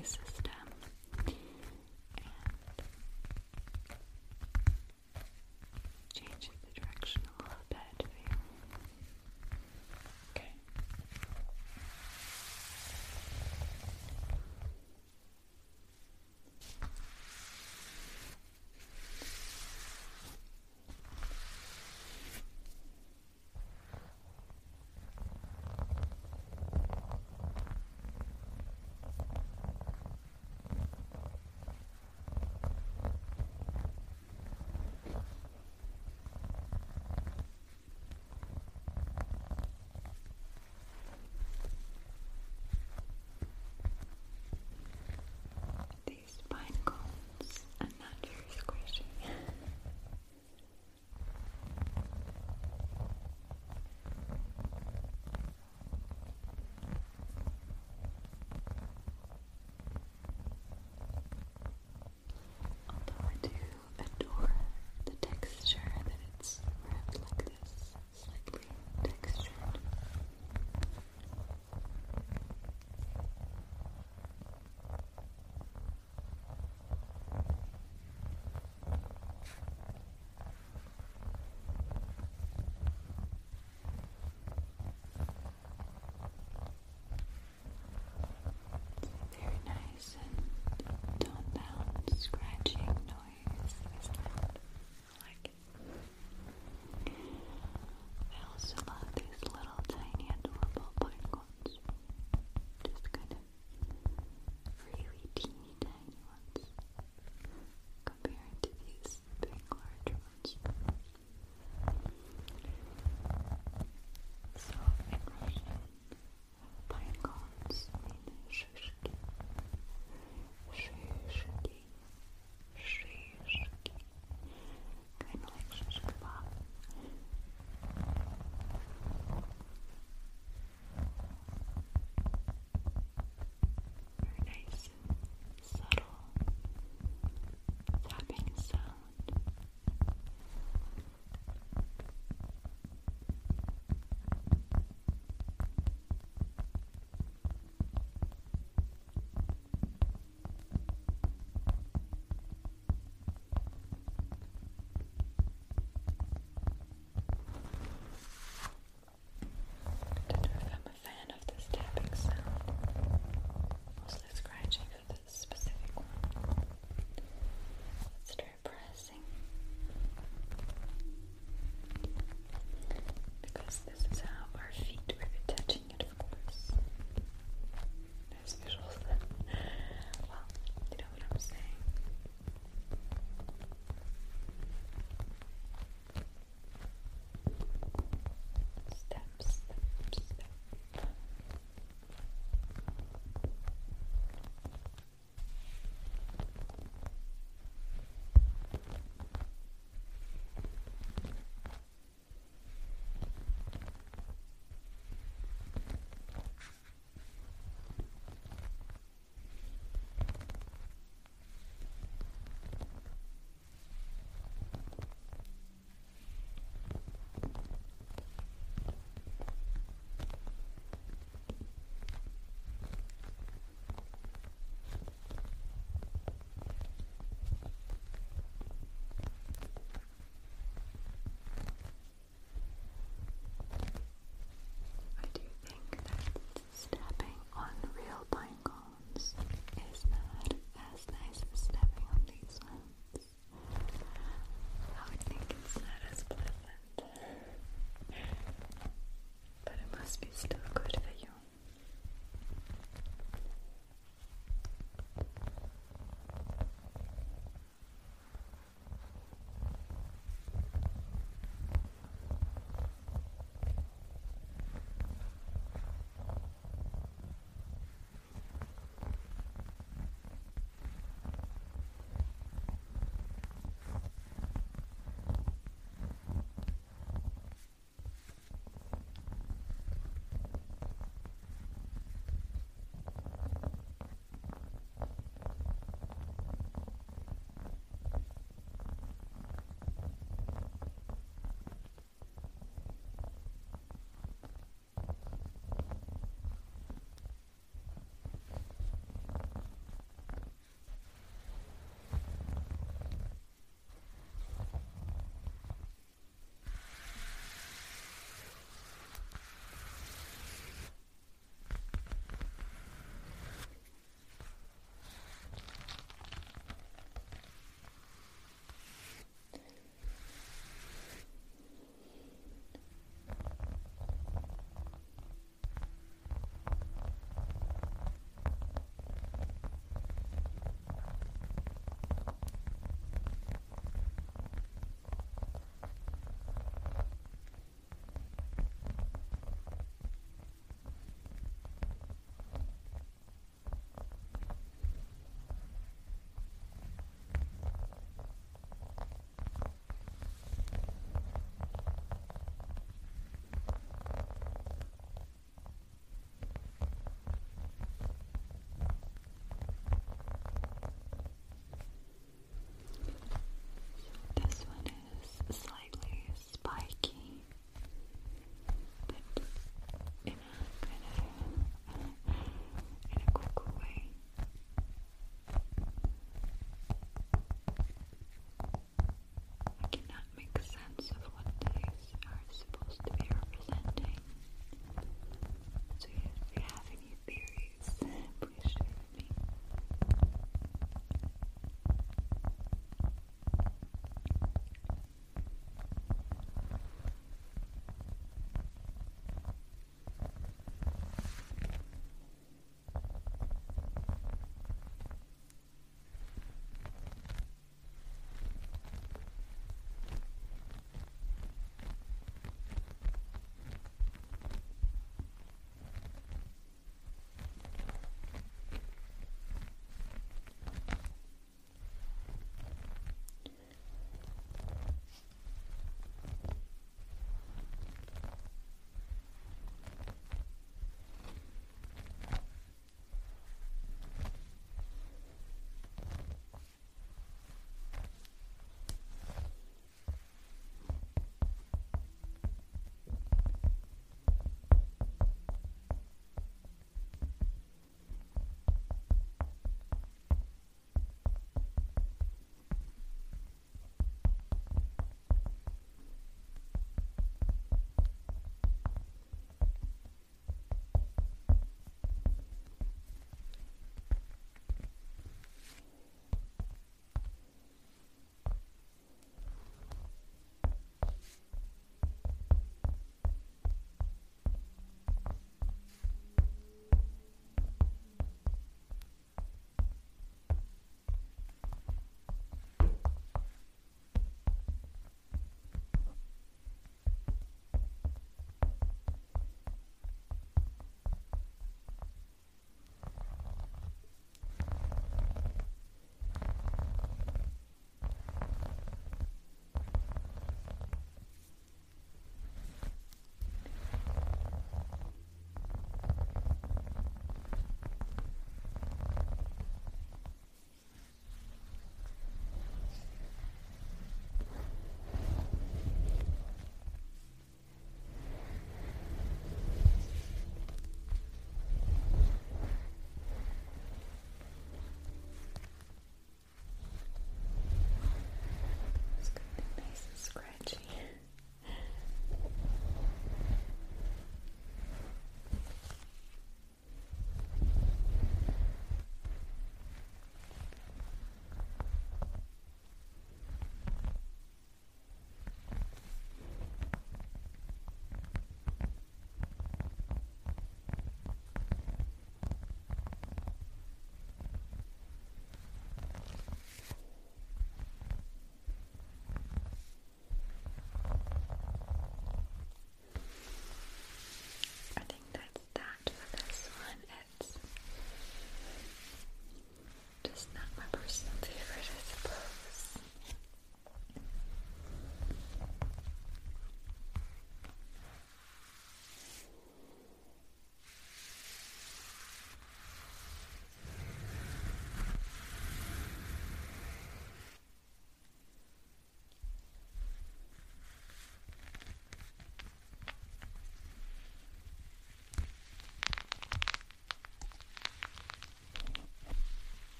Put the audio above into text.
faces.